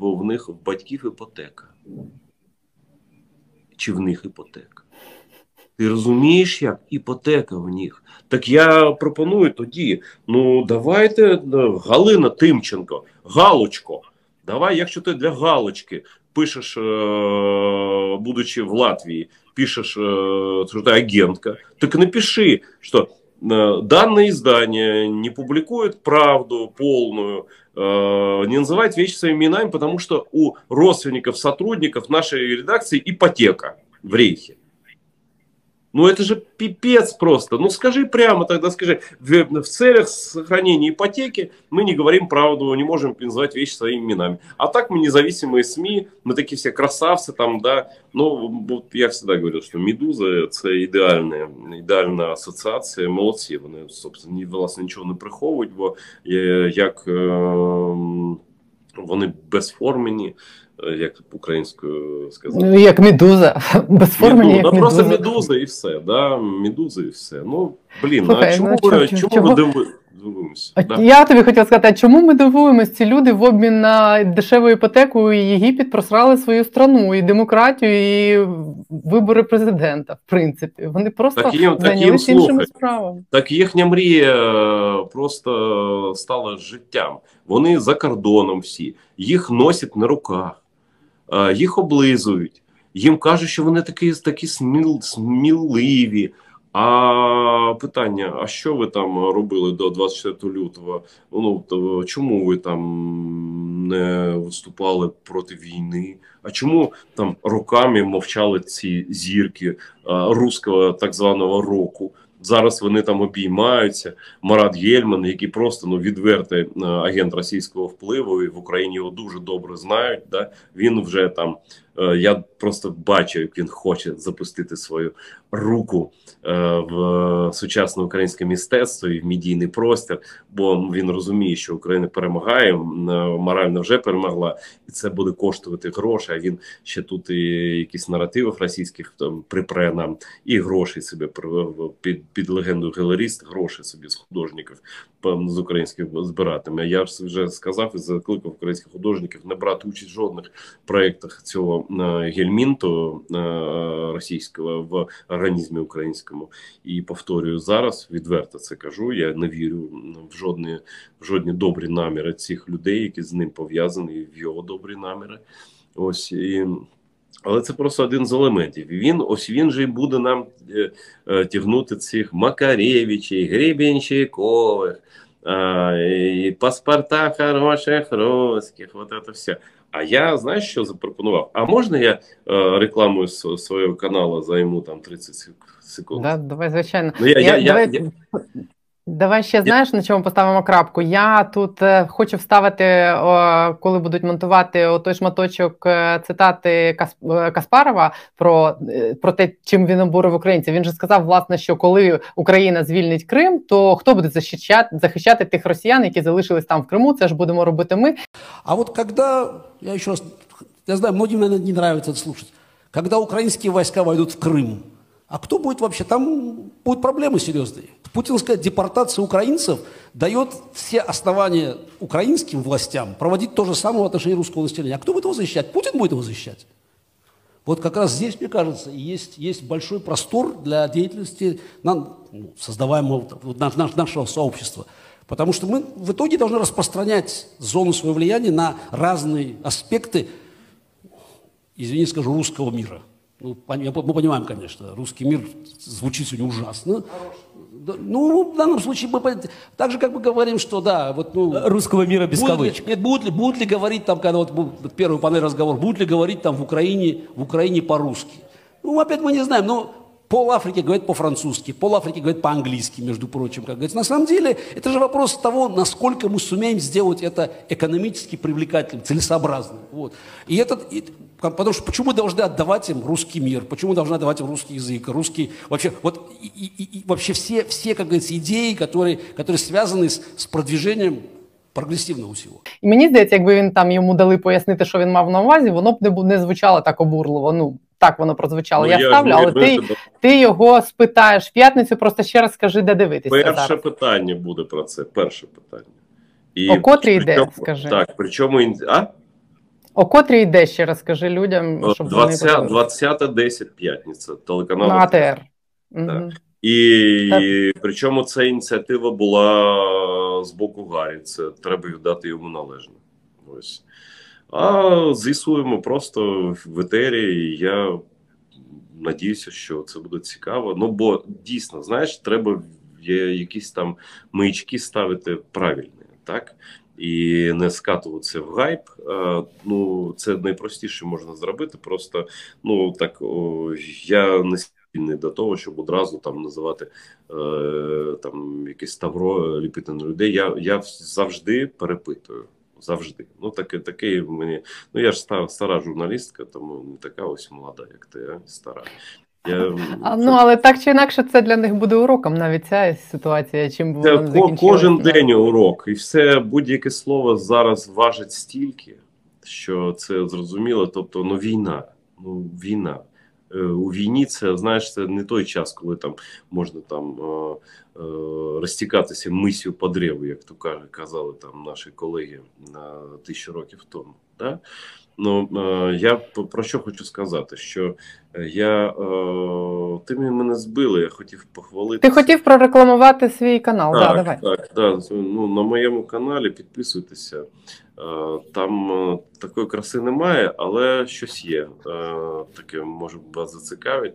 бо в них в батьків іпотека. Чи в них іпотека? Ти розумієш, як іпотека в них. Так я пропоную тоді: ну давайте е, Галина Тимченко, Галочко. Давай, якщо ти для Галочки пишеш, е, будучи в Латвії, пишеш, що е, ти агентка, так напиши, що данное издание не публикует правду полную, не называет вещи своими именами, потому что у родственников, сотрудников нашей редакции ипотека в рейхе. Ну это же пипец просто. Ну скажи прямо тогда, скажи, в, в целях сохранения ипотеки мы не говорим правду, не можем называть вещи своими именами. А так мы независимые СМИ, мы такие все красавцы там, да. Ну, вот я всегда говорил, что Медуза це ідеальна, ідеальна асоціація, молодці. Вони, собственно, ні, власне, нічого не приховують, бо е, як е, вони безформені, е, як українською сказати. Ну, як медуза. Безформені, як Медуза. Ну, медуза. Просто медуза і все, да? Медуза і все. Ну, блін, Слухай, а чому, ну, ви, чого- чому ви дивуємося? А Да. Я тобі хотіла сказати, а чому ми дивуємось? Ці люди в обмін на дешеву іпотеку і Єгипет просрали свою страну, і демократію, і вибори президента, в принципі. Вони просто Так їм- так їм іншими слухай. справами. Так їхня мрія е, просто стала життям. Вони за кордоном всі, їх носять на руках, е, їх облизують. Їм кажуть, що вони такі, такі сміл, сміливі. А питання: а що ви там робили до 24 лютого? Ну то чому ви там не виступали проти війни? А чому там роками мовчали ці зірки а, руського так званого року? Зараз вони там обіймаються. Марат Гельман, який просто ну відвертий е, агент російського впливу, і в Україні його дуже добре знають. Да? Він вже там. е, Я просто бачу, як він хоче запустити свою руку е, в сучасне українське мистецтво і в медійний простір, бо він розуміє, що Україна перемагає, морально вже перемогла, і це буде коштувати гроші. А він ще тут і якісь наративів російських там припре нам і гроші при- під, під легенду галеріст, гроші собі з художників з українських збиратиме. Я ж вже сказав і закликав українських художників не брати участь в жодних проєктах цього е, гельмінту е, російського в організмі українському. І повторюю зараз, відверто це кажу. Я не вірю в жодні, в жодні добрі наміри цих людей, які з ним пов'язані, в його добрі наміри. Ось і. Але це просто один з елементів. І Він ось він же й буде нам е, е, тягнути цих Макаревичей, Гребенщикових, е, і паспорта хороших русських, от це все. А я знаєш, що запропонував? А можна я е, рекламою свого каналу займу там 30 секунд? Да, давай, звичайно. Ну, я, я, я, давай, я, давай ще знаєш, на чому поставимо крапку. Я тут е, хочу вставити, о, коли будуть монтувати о, той шматочок е, цитати Кас, е, Каспарова про, е, про те, чим він обурив українців. Він же сказав, власне, що коли Україна звільнить Крим, то хто буде захищати, захищати тих росіян, які залишились там в Криму? Це ж будемо робити ми. А вот когда, я еще раз, я знаю, многим, не нравится это слушать, когда украинские войска войдут в Крым, а кто будет вообще? Там будут проблемы серьезные. Путинская депортация украинцев дает все основания украинским властям проводить то же самое в отношении русского населения. А кто будет его защищать? Путин будет его защищать. Вот как раз здесь, мне кажется, есть, есть большой простор для деятельности нам, ну, создаваемого наш- наш- нашего сообщества. Потому что мы в итоге должны распространять зону своего влияния на разные аспекты, извини, скажу, русского мира. Ну, мы понимаем, конечно, русский мир звучит сегодня ужасно. Ну, в данном случае мы так же, как мы говорим, что да, вот ну, Русского мира без Будут ли- кавычек. нет, будут ли, будут ли говорить там, когда вот первый панель разговор, будут ли говорить там в Украине, в Украине по-русски? Ну, опять мы не знаем, но пол Африки говорит по-французски, пол Африки говорит по-английски, между прочим, как говорится. На самом деле, это же вопрос того, насколько мы сумеем сделать это экономически привлекательным, целесообразным. Вот. И этот, и- потому что почему мы должны отдавать им русский мир, почему мы должны отдавать им русский язык, русский, вообще, вот, и, и- и- и вообще все, все, как говорится, идеи, которые, которые связаны с, с продвижением прогрессивного всего. І мені здається, якби він там йому дали пояснити, що він мав на увазі, воно б не бу- не звучало так обурливо. Ну так воно прозвучало. ну, я, ж ставлю, не але ти, вижу, ти його спитаєш в п'ятницю. Просто ще раз скажи, де дивитися Перше зараз. питання буде про це. Перше питання. І О котрій йде, причому- скажи? Так, причому ін- а? О котрій йде ще раз скажи людям, щоб вони 20, подивилися. 20.10 п'ятниця, телеканал. на АТР. І Так. причому ця ініціатива була з боку Гарі. Це треба віддати йому належне. Ось. А з'ясуємо просто в етері. і Я надіюся, що це буде цікаво. Ну бо дійсно, знаєш, треба якісь там маячки ставити правильні, так? І не скатуватися в гайп. Е, Ну, це найпростіше можна зробити. Просто ну так о, я не вільний до того, щоб одразу там називати е, там якесь тавро ліпити на людей. Я я завжди перепитую. Завжди. Ну, таке, таке мені. Ну, я ж стара, стара журналістка, тому не така ось молода, як ти, а стара. Я, а, ну, але так чи інакше, це для них буде уроком, навіть ця ситуація. Чим це ко, кожен день урок, і все будь-яке слово зараз важить стільки, що це зрозуміло. Тобто, ну війна, ну війна. У війні це знаєш, це не той час, коли там можна там е, е, розтікатися мисію по древу, як то казали там наші колеги на тисячу років тому. Да? Ну е, я про що хочу сказати, що я е, ти мене збили, я хотів похвалити. Ти хотів прорекламувати свій канал. Так, да, давай. так, да. Ну, на моєму каналі підписуйтеся. Е, там е, такої краси немає, але щось є. Е, таке може вас зацікавить.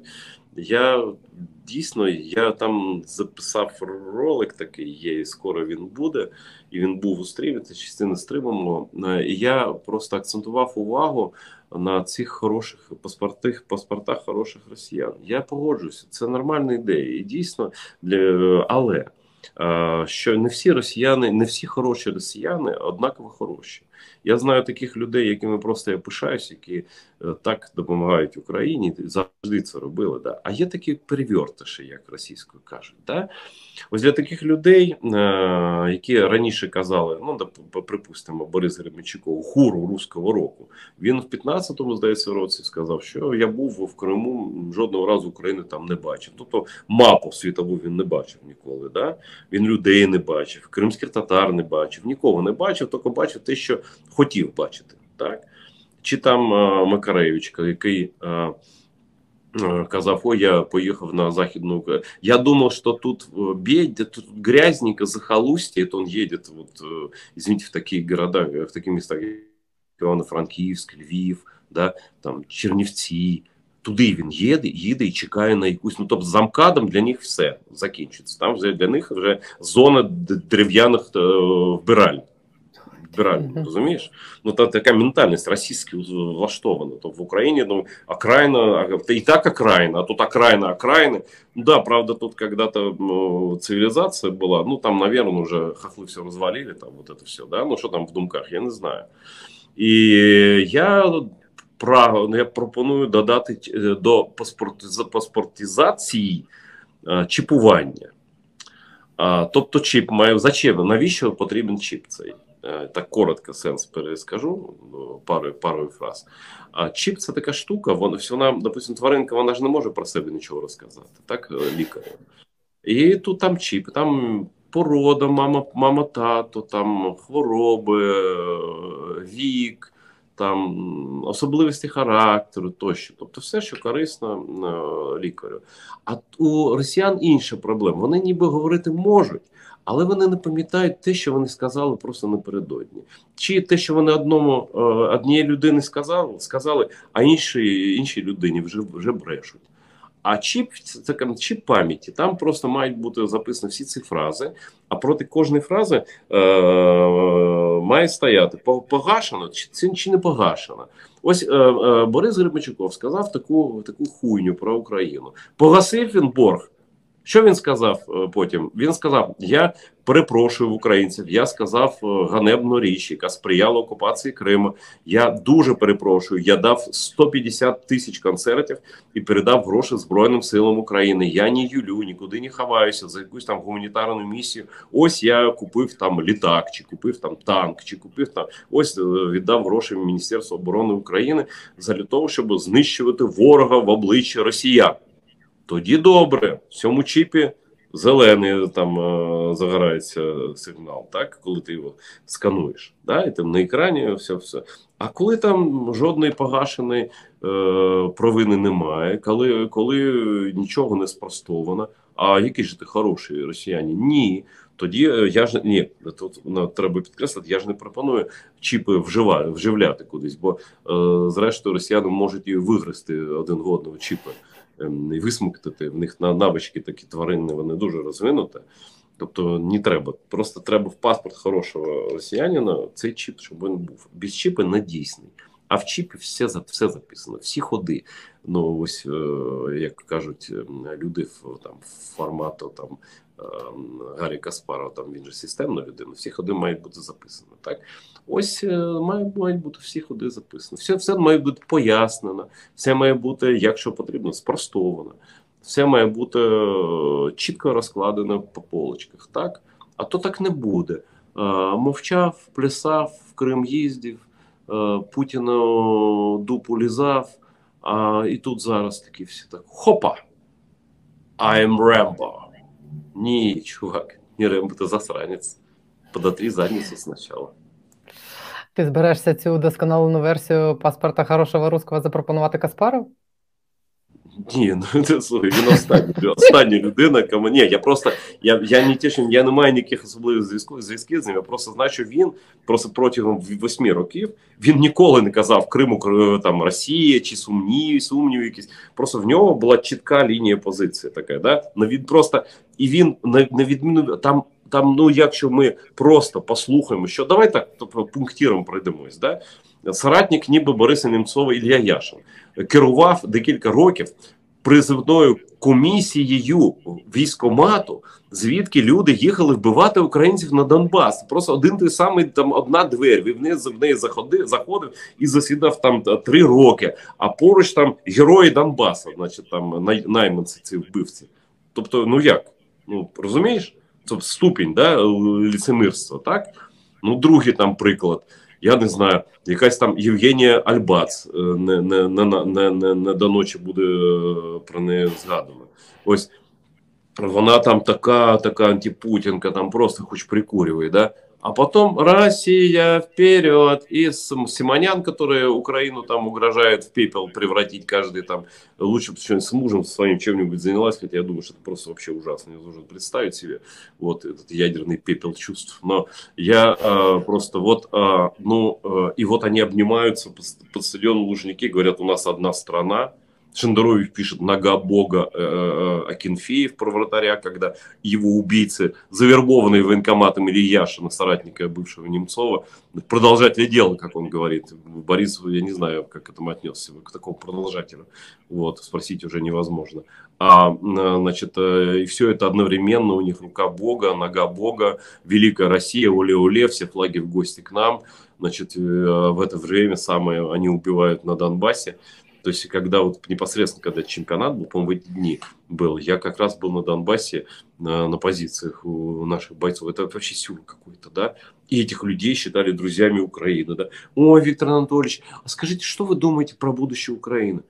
Я дійсно я там записав ролик такий є, і скоро він буде, і він був у стрімі, це частина стриманого. І я просто акцентував увагу на цих хороших паспортах, паспортах хороших росіян. Я погоджуюся, це нормальна ідея. І дійсно, для але що не всі росіяни, не всі хороші росіяни однаково хороші. Я знаю таких людей, якими просто я пишаюсь, які е, так допомагають Україні, завжди це робили. Да? А є такі перевертиші, як російською кажуть. Да? Ось для таких людей, е, які раніше казали, ну припустимо, Борис Гремячуков, хуру руського року. Він в 15-му, здається, році сказав, що я був в Криму, жодного разу України там не бачив. Тобто мапу світову він не бачив ніколи. Да? Він людей не бачив, кримських татар не бачив, нікого не бачив, тільки бачив те, що хотів бачити. Так? Чи там а, Макаревич, який а, а, казав, ой, я поїхав на Західну Україну. Я думав, що тут бедно, тут грязненько, захолустье, то он едет, вот, извините, в такі города, в такі міста, як Івано-Франківськ, Львів, да, там, Чернівці, Туди він їде, їде і чекає на якусь. Ну тобто з замкадом для них все закінчиться. Там вже для них вже зона дерев'яних е, вбиральень. Вбиральень, розумієш? Ну та така ментальність російська влаштована. То в Україні ну, окраїна, і так окраїна, а тут окраїна окраїни. Ну да, правда, тут когда-то ну, цивілізація була, ну там, наверное, вже хохли все розвалили, там вот это все, да? ну що там в думках, я не знаю. І я право, ну, я пропоную додати е, до паспортизації е, чіпування. Тобто, чіп має зачем? Навіщо потрібен чіп цей? Е, так коротко сенс перескажу ну, парою парою фраз. А чіп це така штука, вона вона, допустим, тваринка, вона ж не може про себе нічого розказати, так, лікарю. І тут там чіп, там порода, мама, мама, тато, там хвороби, вік там особливості характеру тощо, тобто все, що корисно е, лікарю. А у росіян інша проблема. Вони ніби говорити можуть, але вони не пам'ятають те, що вони сказали просто напередодні. Чи те, що вони одному е, однієї людини сказали, сказали, а іншій іншій людині вже вже брешуть. А чіп це чіп пам'яті. Там просто мають бути записані всі ці фрази. А проти кожної фрази е, має стояти погашено чи чи не погашено. Ось е, е, Борис Гребенчуков сказав таку таку хуйню про Україну. Погасив він борг. Що він сказав е, потім? Він сказав: Я перепрошую в українців. Я сказав е, ганебну річ, яка сприяла окупації Криму. Я дуже перепрошую. Я дав 150 тисяч концертів і передав гроші Збройним силам України. Я не юлю, нікуди не ховаюся за якусь там гуманітарну місію. Ось я купив там літак, чи купив там танк, чи купив там. Ось е, віддав гроші в Міністерство оборони України для того, щоб знищувати ворога в обличчя Росіян. Тоді добре, в цьому чіпі зелений там е, загорається сигнал, так коли ти його скануєш. Да? І там на екрані все все. А коли там жодної погашеної е, провини немає, коли коли нічого не спростовано, а які ж ти хороші росіяни? Ні. Тоді е, я ж ні, тут ну, треба підкреслити, я ж не пропоную чіпи вживати, вживляти кудись, бо е, зрештою росіяни можуть і вигрести один в одного чіпи. Ем, і висмоктати. В них навички такі тварини вони дуже розвинуті. Тобто не треба. Просто треба в паспорт хорошого росіянина цей чіп, щоб він був. Без чіпи не дійсний. А в чіпі все все записано, всі ходи. Ну ось е, як кажуть е, люди там формату там Гаррі Каспаров, там він же системна людина. Всі ходи мають бути записані. Так ось е, мають, мають бути всі ходи записані. Все, все має бути пояснено, все має бути, якщо потрібно, спростовано. Все має бути е, чітко розкладено по полочках. Так, а то так не буде. Е, Мовчав, плясав, в Крим їздив, е, Путіну дупу лізав. А і тут зараз такі всі так: хопа! I'm Rambo. Ні, чувак, не Рембо, ти засранець. Подотри задницю спочатку. Ти зберешся цю удосконалену версію паспорта хорошого русского запропонувати Каспаров? Ні, ну ти слухай, він остання, остання людина, кому ні, я просто я, я не тішен, я не маю ніяких особливих зв'язків зв'язків з ним. Я просто знаю, що він просто протягом восьми років він ніколи не казав Криму там Росія чи сумнів, сумнів якісь. Просто в нього була чітка лінія позиції така, да? Ну він просто і він на, на відміну там. Там, ну, якщо ми просто послухаємо, що давай так тобто, пунктиром пройдемось, да? Соратник ніби Бориса Немцова Ілля Яшин керував декілька років призивною комісією військомату, звідки люди їхали вбивати українців на Донбас. Просто один той самий там одна двері. Він в неї, заходив, заходив і засідав там три роки. А поруч там герої Донбасу, значить там най, найманці ці вбивці. Тобто, ну як? Ну розумієш? Це ступінь да, ліцемирства, так? Ну, другий там приклад. Я не знаю, якась там Євгенія Альбац е, не, не, не, не, не, не до ночі буде е, про неї згадано. Ось вона там така, така антипутінка, там просто хоч прикурює. да? А потом Россия вперед и Сим- Симонян, который Украину там угрожает в пепел превратить каждый там лучше бы с мужем своим чем-нибудь занялась, хотя я думаю, что это просто вообще ужасно, невозможно представить себе вот этот ядерный пепел чувств. Но я э, просто вот, э, ну, э, и вот они обнимаются по, ст- по стадиону Лужники, говорят, у нас одна страна. Шендерович пишет «Нога Бога» э, э, Акинфеев про вратаря, когда его убийцы, завербованные военкоматом Ильяшина, соратника бывшего Немцова, продолжатели дела, как он говорит. Борис, я не знаю, как к этому отнесся, к такому продолжателю. Вот, спросить уже невозможно. А, э, значит, э, и все это одновременно, у них рука Бога, нога Бога, Великая Россия, оле-оле, все флаги в гости к нам. Значит, э, в это время самое они убивают на Донбассе. То есть, когда вот непосредственно, когда чемпионат был, по-моему, в эти дни был, я как раз был на Донбассе на, на позициях у наших бойцов. Это вообще сюр какой-то, да? И этих людей считали друзьями Украины, да? Ой, Виктор Анатольевич, а скажите, что вы думаете про будущее Украины?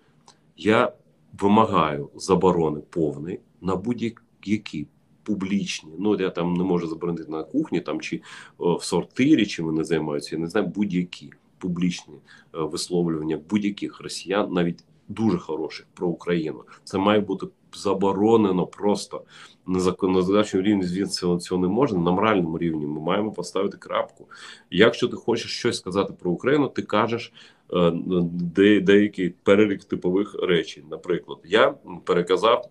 Я вимагаю заборони повної на будь-які публічні. Ну, я там не можу заборонити на кухні там, чи о, в сортирі, чим вони займаються, я не знаю, будь-які Публічні е, висловлювання будь-яких росіян, навіть дуже хороших про Україну. Це має бути заборонено просто на законодавчому рівні. Звісно, цього не можна. На моральному рівні ми маємо поставити крапку. Якщо ти хочеш щось сказати про Україну, ти кажеш е, де, деякий перелік типових речей. Наприклад, я переказав.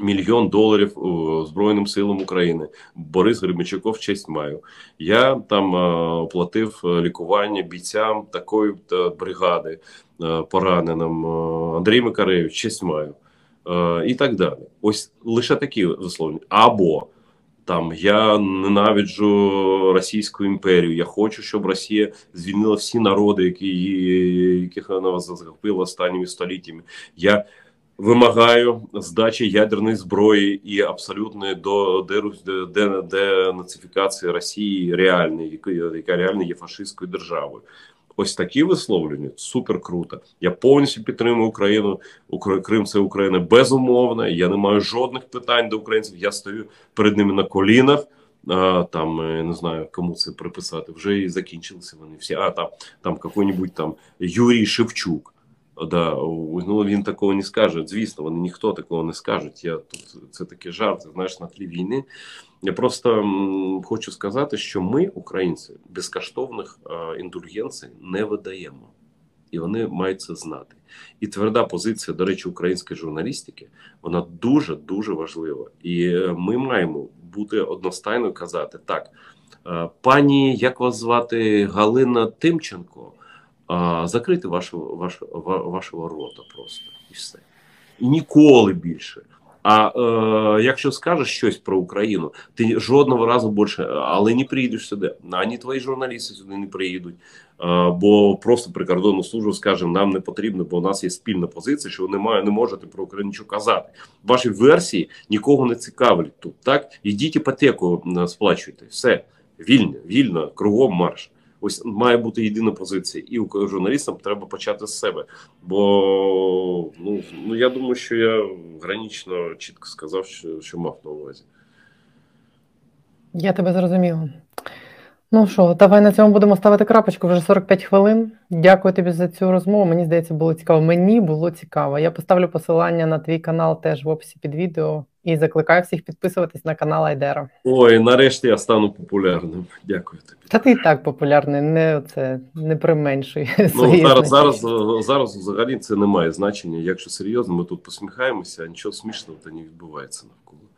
Мільйон доларів Збройним силам України. Борис Гребенщиков честь маю. Я там е, оплатив е, лікування бійцям такої е, бригади е, пораненим. Е, Андрій Макаревич, честь маю. Е, і так далі. Ось лише такі висловлення. Або там я ненавиджу Російську імперію. Я хочу, щоб Росія звільнила всі народи, які її, яких вона захопила останніми століттями. Я вимагаю здачі ядерної зброї і абсолютної до денацифікації Росії реальної, яка, реально є фашистською державою. Ось такі висловлення супер круто. Я повністю підтримую Україну. Укра- Крим це Україна безумовно. Я не маю жодних питань до українців. Я стою перед ними на колінах. А, там е, не знаю, кому це приписати. Вже і закінчилися вони всі. А там там какой-нибудь там Юрій Шевчук. Да, ну він такого не скаже. Звісно, вони ніхто такого не скажуть. Я тут це таке жарт, знаєш, на тлі війни. Я просто хочу сказати, що ми, українці, безкоштовних е, індульгенцій не видаємо, і вони мають це знати. І тверда позиція, до речі, української журналістики, вона дуже дуже важлива. І е, ми маємо бути одностайно казати так. е, Пані, як вас звати Галина Тимченко? А, закрити вашого, вашого, вашого рота просто і все. І ніколи більше. А е, якщо скажеш щось про Україну, ти жодного разу більше, але не приїдеш сюди. Ані твої журналісти сюди не приїдуть. Е, бо просто прикордонну службу скаже, нам не потрібно, бо у нас є спільна позиція, що ви не, можете про Україну казати. Ваші версії нікого не цікавлять тут. Так ідіть іпотеку е, сплачуйте. Все вільно, вільно, кругом марш. Ось має бути єдина позиція, і журналістам треба почати з себе. Бо ну, ну я думаю, що я гранічно чітко сказав, що, що мав на увазі. Я тебе зрозуміла. Ну що, давай на цьому будемо ставити крапочку вже 45 хвилин. Дякую тобі за цю розмову. Мені здається, було цікаво. Мені було цікаво. Я поставлю посилання на твій канал теж в описі під відео і закликаю всіх підписуватись на канал Айдера. Ой, нарешті я стану популярним. Дякую тобі. Та ти і так популярний, не це не применшуй. Ну свої зараз, зараз, значення. зараз взагалі це не має значення. Якщо серйозно, ми тут посміхаємося, а нічого смішного та не відбувається навколо.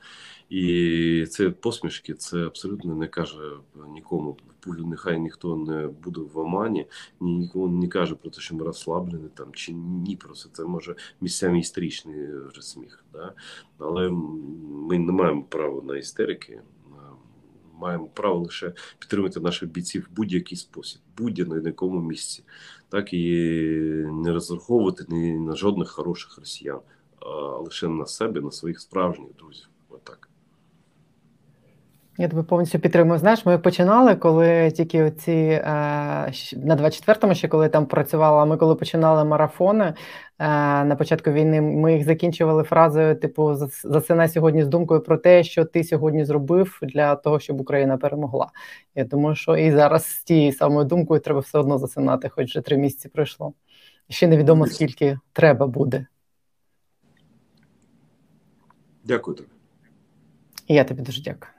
І це посмішки, це абсолютно не каже нікому. Нехай ніхто не буде в омані, ні нікому не каже про те, що ми розслаблені там чи ні. Просто це може місцями істеричний вже сміх. Да? Але ми не маємо права на істерики. Маємо право лише підтримати наших бійців в будь-який спосіб, будь-який на якому місці, так і не розраховувати ні на жодних хороших росіян, а лише на себе, на своїх справжніх друзів. Я тебе повністю підтримую. Знаєш, ми починали, коли тільки оці е, на 24-му, ще коли там працювала, ми коли починали марафони е, на початку війни, ми їх закінчували фразою: типу, «Зас- засинай сьогодні з думкою про те, що ти сьогодні зробив для того, щоб Україна перемогла. Я думаю, що і зараз з тією самою думкою треба все одно засинати, хоч вже три місяці пройшло. Ще невідомо скільки треба буде. Дякую тобі. І я тобі дуже дякую.